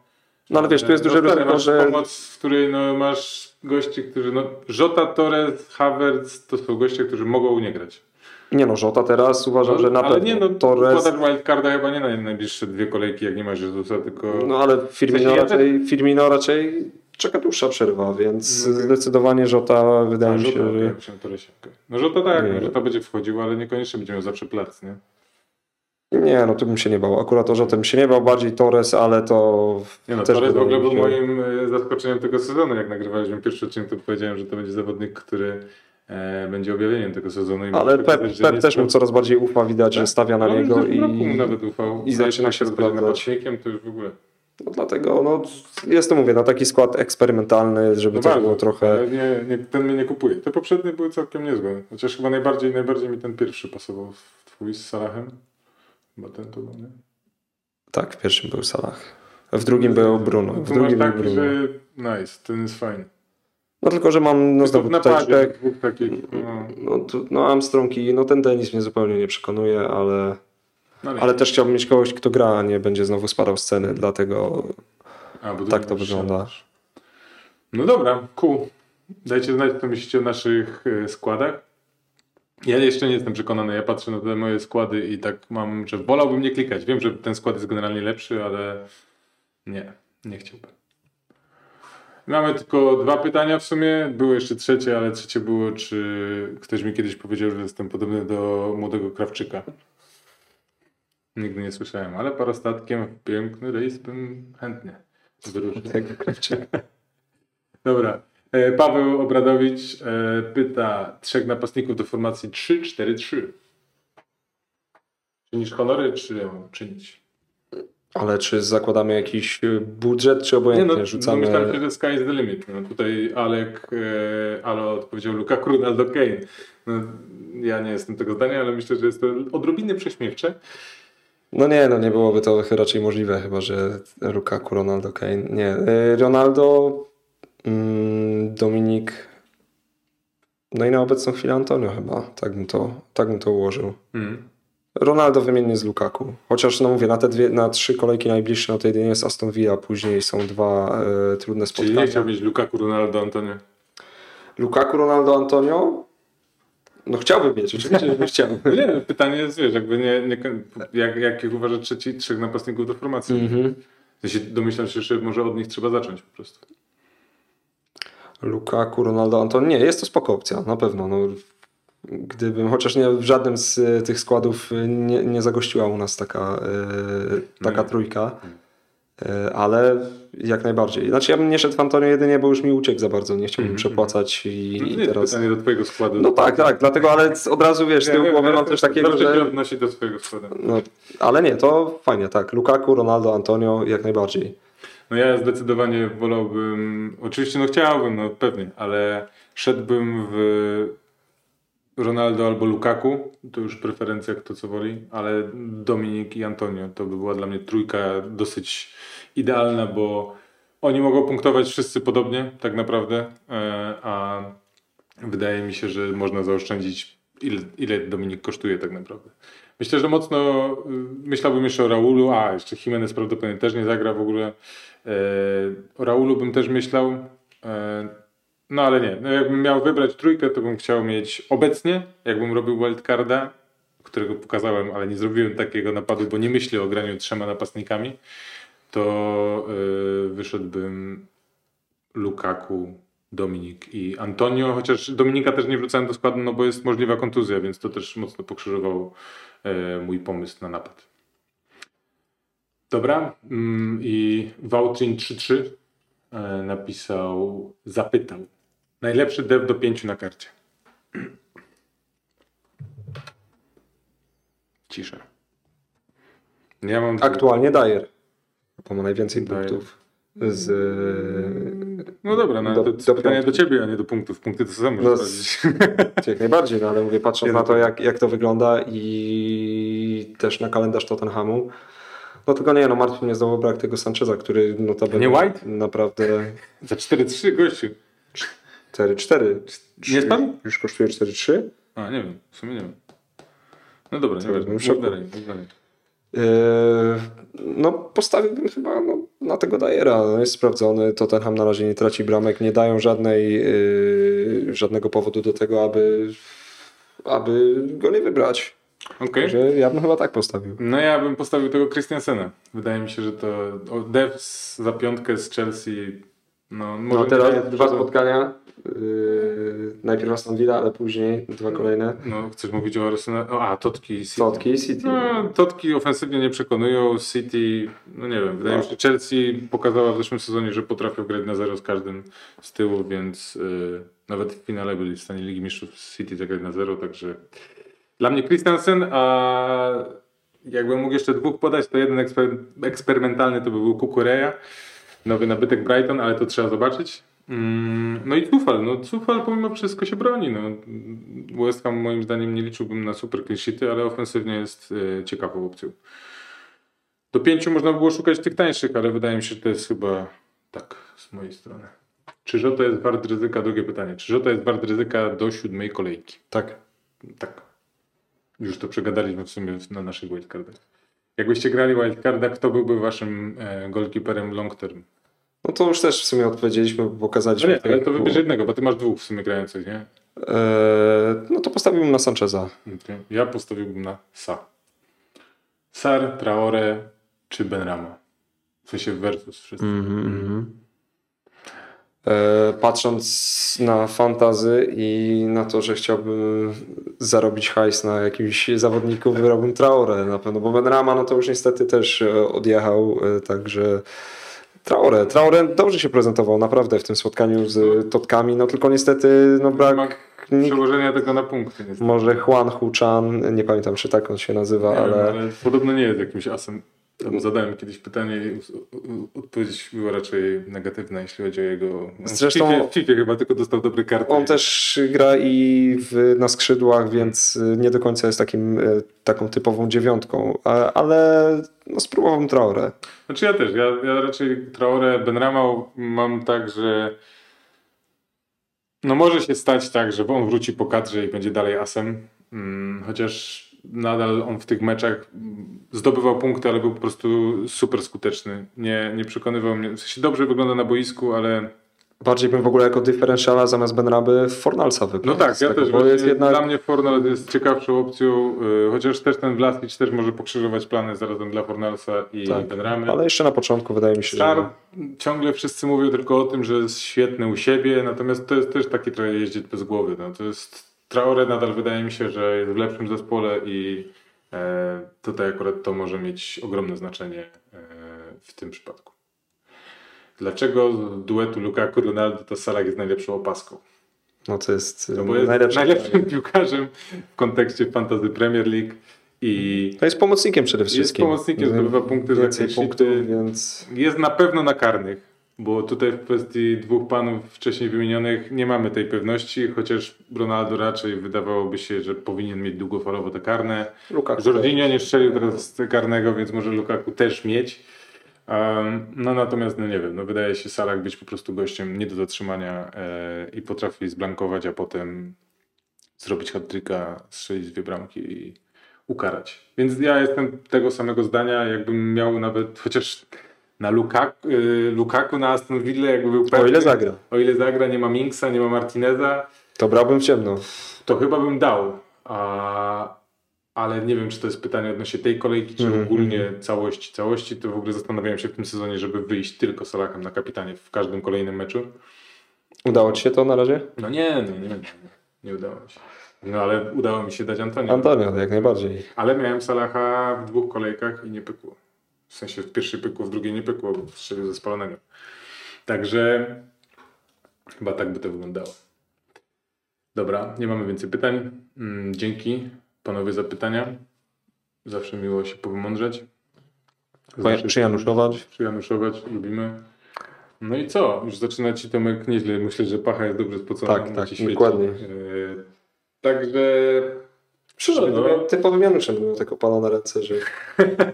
No ale wiesz, tu jest duże no, ryzyko, masz że pomoc, w której no, masz gości, którzy, no, Jota, Torres, Havertz, to są goście, którzy mogą nie grać. nie no, Żota teraz uważam, że na ale pewno nie, no, Torres, wildcarda chyba nie na najbliższe dwie kolejki, jak nie masz Jezusa, tylko... no ale Firmino, raczej, Firmino raczej czeka dłuższa przerwa, więc No. zdecydowanie Żota wydaje mi Żota, się, okej, że... okej. No Żota tak, Nie. Żota będzie wchodził, ale niekoniecznie będzie miał zawsze plac, nie? Nie, no tu bym się nie bał. Akurat o Żotem się nie bał, bardziej Torres, ale to Nie no, Torres w ogóle był się- moim e, zaskoczeniem tego sezonu, jak nagrywaliśmy pierwszy odcinek, to powiedziałem, że to będzie zawodnik, który e, będzie objawieniem tego sezonu. I Ale Pep, że Pep też mu coraz bardziej ufa, widać, że Tak? stawia na No, niego i, nawet ufał. i zaczyna się sprawdzać. napastnikiem, to już w ogóle. No, dlatego no, jest to mówię, na taki skład eksperymentalny, żeby No to było trochę... nie, nie, ten mnie nie kupuje. Te poprzednie były całkiem niezłe. Chociaż chyba najbardziej, najbardziej mi ten pierwszy pasował w twój z Salahem. Chyba ten to był, nie? Tak, w pierwszym był Salah. W drugim był Bruno. W masz drugim taki, Bruno. że nice, ten jest fajny. No tylko, że mam no, znowu tutaj napadzie takich, no, No, tu, no Armstrong i no ten Denis mnie zupełnie nie przekonuje, ale, no, ale też chciałbym mieć kogoś, kto gra, a nie będzie znowu spadał z ceny, dlatego A, tak to wygląda. szans. No dobra, cool. Dajcie znać, co myślicie o naszych e, składach. Ja jeszcze nie jestem przekonany. Ja patrzę na te moje składy i tak mam, że wolałbym nie klikać. Wiem, że ten skład jest generalnie lepszy, ale nie, nie chciałbym. Mamy tylko dwa pytania w sumie. Było jeszcze trzecie, ale trzecie było, czy ktoś mi kiedyś powiedział, że jestem podobny do młodego Krawczyka. Nigdy nie słyszałem, ale parostatkiem w piękny rejs bym chętnie wyruszył. Krawczyka. Dobra. E, Paweł Obradowicz e, pyta trzech napastników do formacji 3-4-3. Czynisz honory, czy ją czynić? Ale czy zakładamy jakiś budżet, czy Nie obojętnie no, no rzucamy... myślałem, że sky is the limit. No, tutaj Alek, e, Alo odpowiedział Lukaku, Ronaldo, Kane. No, ja nie jestem tego zdania, ale myślę, że jest to odrobinę prześmiewcze. No nie, no nie byłoby to raczej możliwe, chyba że Lukaku, Ronaldo, Kane. Nie, y, Ronaldo, mm, Dominik, no i na obecną chwilę Antonio chyba, tak bym to, tak bym to ułożył. Mm. Ronaldo wymiennie z Lukaku. Chociaż no mówię, na te dwie, na trzy kolejki najbliższe, no to jedynie jest Aston Villa, później są dwa e, trudne Czyli nie spotkania. chciałbyś Lukaku, Ronaldo, Antonio? Lukaku, Ronaldo, Antonio? No chciałbym mieć, oczywiście, że bym chciał. No nie, pytanie jest, wiesz, jakby nie, nie jak, jakich uważasz trzeci, trzech napastników do formacji? Mhm. Ja się domyślam się, że może od nich trzeba zacząć po prostu. Lukaku, Ronaldo, Antonio. Nie, jest to spoko opcja, na pewno. No, gdybym, chociaż nie w żadnym z e, tych składów e, nie, nie zagościła u nas taka, e, taka Nie. trójka. Ale jak najbardziej. Znaczy ja bym nie szedł w Antonio jedynie, bo już mi uciekł za bardzo. Nie chciałbym Mhm. przepłacać i, No i nie, teraz... pytanie do twojego składu. No tak, tak, dlatego, ale od razu wiesz, z tyłu głowy mam też takiego, że... odnosi do swojego składu. No, ale nie, to fajnie, tak. Lukaku, Ronaldo, Antonio, jak najbardziej. No ja zdecydowanie wolałbym, oczywiście no chciałbym, no pewnie, ale szedłbym w Ronaldo albo Lukaku, to już preferencja kto co woli, ale Dominik i Antonio to by była dla mnie trójka dosyć idealna, bo oni mogą punktować wszyscy podobnie tak naprawdę, e, a wydaje mi się, że można zaoszczędzić ile, ile Dominik kosztuje tak naprawdę. Myślę, że mocno y, myślałbym jeszcze o Raulu, a jeszcze Jimenez prawdopodobnie też nie zagra w ogóle. E, O Raulu bym też myślał, e, no ale nie. No jakbym miał wybrać trójkę, to bym chciał mieć obecnie, jakbym robił wildcarda, którego pokazałem, ale nie zrobiłem takiego napadu, bo nie myślę o graniu trzema napastnikami, to e, wyszedłbym Lukaku, Dominik i Antonio, chociaż Dominika też nie wrzucałem do składu, no bo jest możliwa kontuzja, więc to też mocno pokrzyżował e, mój pomysł na napad. Dobra, mm, i Vautrin 3-3 e, napisał, zapytał. Najlepszy dev do 5 na karcie. Cisza. Ja mam Aktualnie Dyer, bo ma najwięcej Dyer. punktów z... No dobra, no, Do- to do pytanie do ciebie, a nie do punktów. Punkty to samo No. Jak najbardziej, no ale mówię, patrząc Nie, na no to, to- jak, jak to wygląda i też na kalendarz Tottenhamu, no tylko nie, no martwi mnie znowu brak tego Sancheza, który notabene Nie White? naprawdę Za 4-3 gościu. 4-4. Nie spadł? Już kosztuje 4-3. A, nie wiem, w sumie nie wiem. No dobra, nie wiem. bym Mów dalej, mów dalej. Yy, no postawiłbym chyba no, na tego Dyera. No, jest sprawdzony, Tottenham na razie nie traci bramek, nie dają żadnej, yy, żadnego powodu do tego, aby, aby go nie wybrać. Okej. Także ja bym chyba tak postawił. No ja bym postawił tego Christiansena. Wydaje mi się, że to o, Dev z- za piątkę z Chelsea. No, może No teraz dwa spotkania. Yy, najpierw Aston Villa, ale później dwa kolejne. No, chcesz mówić o Arsenal? O, a, Totki i City. Totki i City. No, Totki ofensywnie nie przekonują. City, no nie wiem, wydaje mi się, że Chelsea pokazała w zeszłym sezonie, że potrafią grać na zero z każdym z tyłu, więc y, nawet w finale byli w stanie Ligi Mistrzów z City zagrać na zero, także dla mnie Christensen, a jakbym mógł jeszcze dwóch podać, to jeden eksper- eksperymentalny to by był Kukureya, nowy nabytek Brighton, ale to trzeba zobaczyć. Mm, No i Cufal, no Cufal pomimo wszystko się broni. No. West Ham moim zdaniem nie liczyłbym na super clean ale ofensywnie jest e, ciekawą opcją. Do pięciu można było szukać tych tańszych, ale wydaje mi się, że to jest chyba tak z mojej strony. Czy Żota jest wart ryzyka? Drugie pytanie. Czy Żota jest wart ryzyka do siódmej kolejki? Tak. Tak. Już to przegadaliśmy w sumie na naszych wildcardach. Jakbyście grali wildcarda, kto byłby waszym e, goalkeeperem long term? No to już też w sumie odpowiedzieliśmy, bo No pokazaliśmy. nie, ale to wybierz jednego, bo ty masz dwóch w sumie grających, nie? Eee, no to postawiłbym na Sancheza. Okej. Ja postawiłbym na Sa. Sar, Traore czy Benrama. W sensie versus wszyscy. Mhm, E, patrząc na fantazy i na to, że chciałbym zarobić hajs na jakimś zawodniku, wybrałbym Traore na pewno, bo Benrama no to już niestety też e, odjechał, e, także Traore, Traore dobrze się prezentował naprawdę w tym spotkaniu z Totkami, no tylko niestety no brak przełożenia tego na punkty. Niestety. może Juan Huchan, nie pamiętam czy tak on się nazywa, Nie wiem, ale ale podobno nie jest jakimś asem. Tam zadałem kiedyś pytanie i odpowiedź była raczej negatywna, jeśli chodzi o jego... no, Zresztą- W FIFA, w FIFA chyba tylko dostał dobre karty. On też gra i w, na skrzydłach, więc y, nie do końca jest takim, y, taką typową dziewiątką, ale no, spróbował Traore. Znaczy ja też, ja, ja raczej Traore, Benrama mam tak, że no może się stać tak, że on wróci po kadrze i będzie dalej asem, mm, chociaż nadal on w tych meczach zdobywał punkty, ale był po prostu super skuteczny. Nie, nie przekonywał mnie, w sensie dobrze wygląda na boisku, ale Bardziej bym w ogóle jako dyferencjala zamiast Benraby Fornalsa wybrał. no tak, ja też, tego, bo właśnie jest jednak, dla mnie Fornals jest ciekawszą opcją, y, chociaż też ten Vlasic też może pokrzyżować plany zarazem dla Fornalsa i Tak, Benramy. ale jeszcze na początku wydaje mi się, Star że ciągle wszyscy mówią tylko o tym, że jest świetny u siebie, natomiast to jest też taki trochę jeździć bez głowy. No, to jest Traore nadal wydaje mi się, że jest w lepszym zespole i e, tutaj akurat to może mieć ogromne znaczenie e, w tym przypadku. Dlaczego duetu Lukaku-Ronaldo to Salah jest najlepszą opaską? no to jest, No bo jest najlepsze. najlepszym piłkarzem w kontekście Fantasy Premier League i To jest pomocnikiem przede wszystkim. pomocnikiem, zdobywa punkty za sheety. więc Jest na pewno na karnych, bo tutaj w kwestii dwóch panów wcześniej wymienionych nie mamy tej pewności, chociaż Ronaldo raczej wydawałoby się, że powinien mieć długofalowo te karne. Lukaku. Jorginho nie strzelił teraz karnego, więc może Lukaku też mieć. Um, no natomiast, no nie wiem, no wydaje się Salah być po prostu gościem nie do zatrzymania e, i potrafi zblankować, a potem zrobić hat-tricka, strzelić dwie bramki i ukarać. Więc ja jestem tego samego zdania, jakbym miał nawet, chociaż na Lukaku, y, Lukaku na Aston Villa jakby był O ile pewny- zagra. o ile zagra, nie ma Minksa, nie ma Martineza, To brałbym w ciemno. to chyba bym dał. A, ale nie wiem, czy to jest pytanie odnośnie tej kolejki, czy Mhm. ogólnie całości. Całości to w ogóle zastanawiałem się w tym sezonie, żeby wyjść tylko Salahem na kapitanie w każdym kolejnym meczu. Udało ci się to na razie? No nie, no nie, nie udało mi się. No ale udało mi się dać Antonio. Antonio, jak najbardziej. Ale miałem Salaha w dwóch kolejkach i nie pykło. W sensie w pierwszej pykło, w drugiej nie pykło, bo strzelił ze spalonego. Także chyba tak by to wyglądało. Dobra, nie mamy więcej pytań. Mm, Dzięki panowie za pytania. Zawsze miło się powymądrzeć. Zawsze Przyjanuszować. Przyjanuszować, lubimy. No i co? Już zaczyna ci Tomek nieźle. Myślę, że pacha jest dobrze spocona. Tak, tak, dokładnie. E, Także Przyszedł, No. typowym Januszem bym tak opala na ręce, że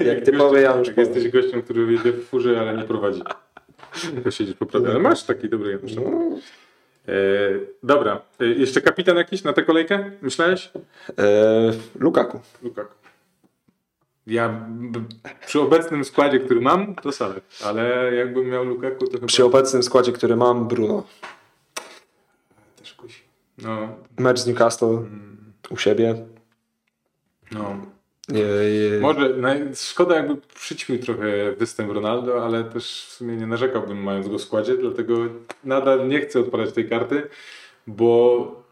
jak typowy Janusz. Jak jesteś gościem, który jedzie w furze, ale nie prowadzi. Tylko siedzisz po prawej. Ale masz taki dobry Janusz. No, E, dobra. E, jeszcze kapitan jakiś na tę kolejkę? Myślałeś? e, Lukaku. Lukaku. Ja przy obecnym składzie, który mam, to Salah. Ale jakbym miał Lukaku, to chyba Przy obecnym składzie, który mam, Bruno. też kusi. No, Mecz z Newcastle u siebie. No. Może naj- szkoda jakby przyćmił trochę występ Ronaldo, ale też w sumie nie narzekałbym mając go w składzie, dlatego nadal nie chcę odpalać tej karty, bo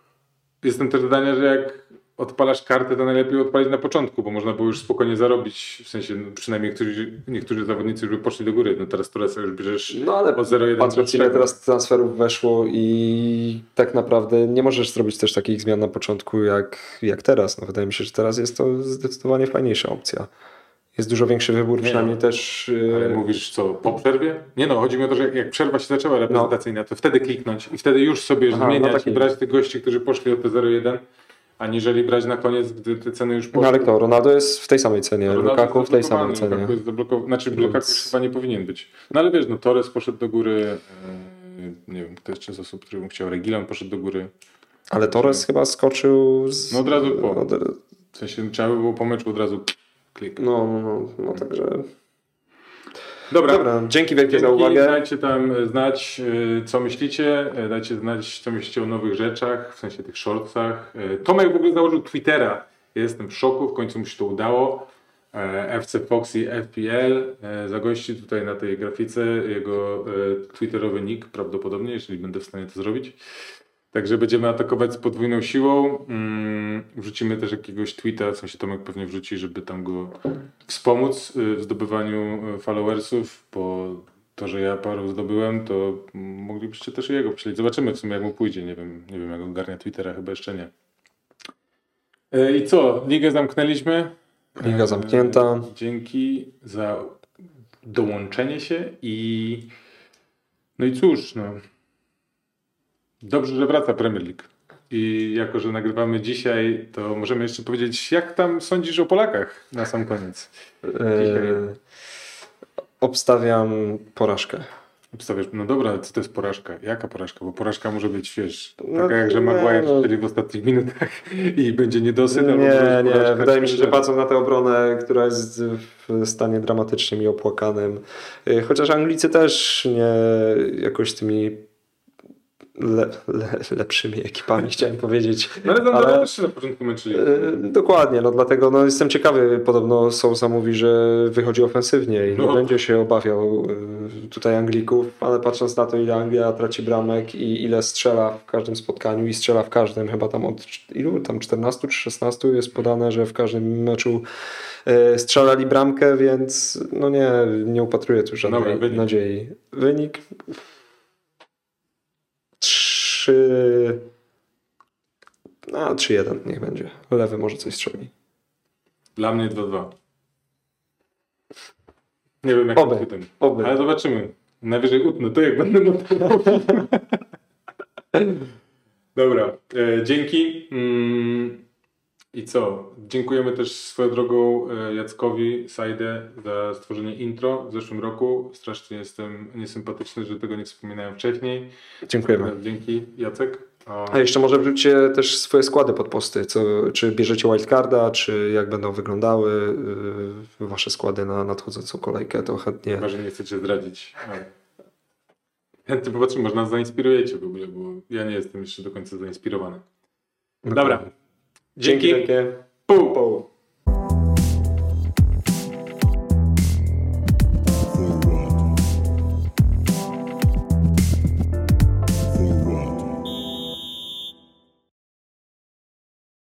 jestem też zdania, że jak odpalasz kartę, to najlepiej odpalić na początku, bo można było już spokojnie zarobić, w sensie no, przynajmniej niektórzy, niektórzy zawodnicy już by poszli do góry, no teraz Torresa już bierzesz No ale o 0,1 patrząc ile teraz transferów weszło i tak naprawdę nie możesz zrobić też takich zmian na początku jak, jak teraz. No, wydaje mi się, że teraz jest to zdecydowanie fajniejsza opcja. Jest dużo większy wybór, przynajmniej też... e, Ale mówisz co, po przerwie? Nie no, chodzi mi o to, że jak- przerwa się zaczęła reprezentacyjna, to wtedy kliknąć i wtedy już sobie Aha, zmieniać no taki- i brać tych gości, którzy poszli o te 0,1, aniżeli brać na koniec, gdy te ceny już poszły. No ale kto? Ronaldo jest w tej samej cenie, Ronaldo Lukaku w tej samej cenie. Lukaku jest zablokowany, znaczy Więc- Lukaku chyba nie powinien być. No ale wiesz, no Torres poszedł do góry, yy, nie wiem, kto jeszcze z osób, których bym chciał, Regilon poszedł do góry. Ale Torres chyba skoczył z... No od razu po. Od, W sensie trzeba by było po meczu od razu klik. no, no, no, no także... Dobra. Dobra, dzięki wielkie za Dzięki, uwagę. Dajcie tam znać, y, co myślicie. y, Dajcie znać, co myślicie o nowych rzeczach, w sensie tych shortsach. Tomek w ogóle założył Twittera. Jestem w szoku, w końcu mu się to udało. e, FC Foxy FPL. E, Zagości tutaj na tej grafice jego e, twitterowy nick prawdopodobnie, jeżeli będę w stanie to zrobić. Także będziemy atakować z podwójną siłą. Mm, Wrzucimy też jakiegoś tweeta, w sensie Tomek pewnie wrzuci, żeby tam go wspomóc y, w zdobywaniu y, followersów, bo to, że ja paru zdobyłem, to moglibyście też jego przyjść. Zobaczymy w sumie jak mu pójdzie. Nie wiem, nie wiem jak ogarnia Twittera, chyba jeszcze nie. E, I co? Ligę zamknęliśmy. Liga E, zamknięta. Dzięki za dołączenie się i no i cóż, no. Dobrze, że wraca Premier League. I jako, że nagrywamy dzisiaj, to możemy jeszcze powiedzieć, jak tam sądzisz o Polakach na sam koniec? E, obstawiam porażkę. Obstawiasz, no dobra, co to jest porażka? Jaka porażka? Bo porażka może być, wiesz, No, taka jak, że Maguire no. w ostatnich minutach i będzie niedosyt. Nie, nie, porażka wydaje mi się, że patrzą na tę obronę, która jest w stanie dramatycznym i opłakanym. Y, Chociaż Anglicy też nie jakoś tymi le, le, lepszymi ekipami, chciałem powiedzieć. No ale Zandera ale- też się na początku męczyli. Y, Dokładnie, no dlatego no, jestem ciekawy. Podobno Sousa mówi, że wychodzi ofensywnie i nie No. będzie się obawiał y, tutaj Anglików, ale patrząc na to, ile Anglia traci bramek i ile strzela w każdym spotkaniu i strzela w każdym, chyba tam od ilu tam 14 czy 16 jest podane, że w każdym meczu y, strzelali bramkę, więc no nie, nie upatruję tu żadnej Dobra, wynik. nadziei. Wynik 3 no, 3-1 niech będzie. Lewy może coś strzeli. Dla mnie 2-2. Nie wiem jak Oby. potem. Oby. Ale zobaczymy. Najwyżej utnę to jak będę montował. Dobra, e, dzięki. Mm, I co? Dziękujemy też swoją drogą e, Jackowi Sajdę za stworzenie intro w zeszłym roku. Strasznie jestem niesympatyczny, że tego nie wspominałem wcześniej. Dziękujemy. Dzięki Jacek. A jeszcze może wrzućcie też swoje składy pod posty, co, czy bierzecie wildcarda, czy jak będą wyglądały yy, wasze składy na nadchodzącą kolejkę, to chętnie. Chyba, że nie chcecie zdradzić. Chętnie popatrzymy, może nas zainspirujecie w ogóle, bo ja nie jestem jeszcze do końca zainspirowany. Dobra. Dzięki Dzięki. wielkie. Pół. Poł.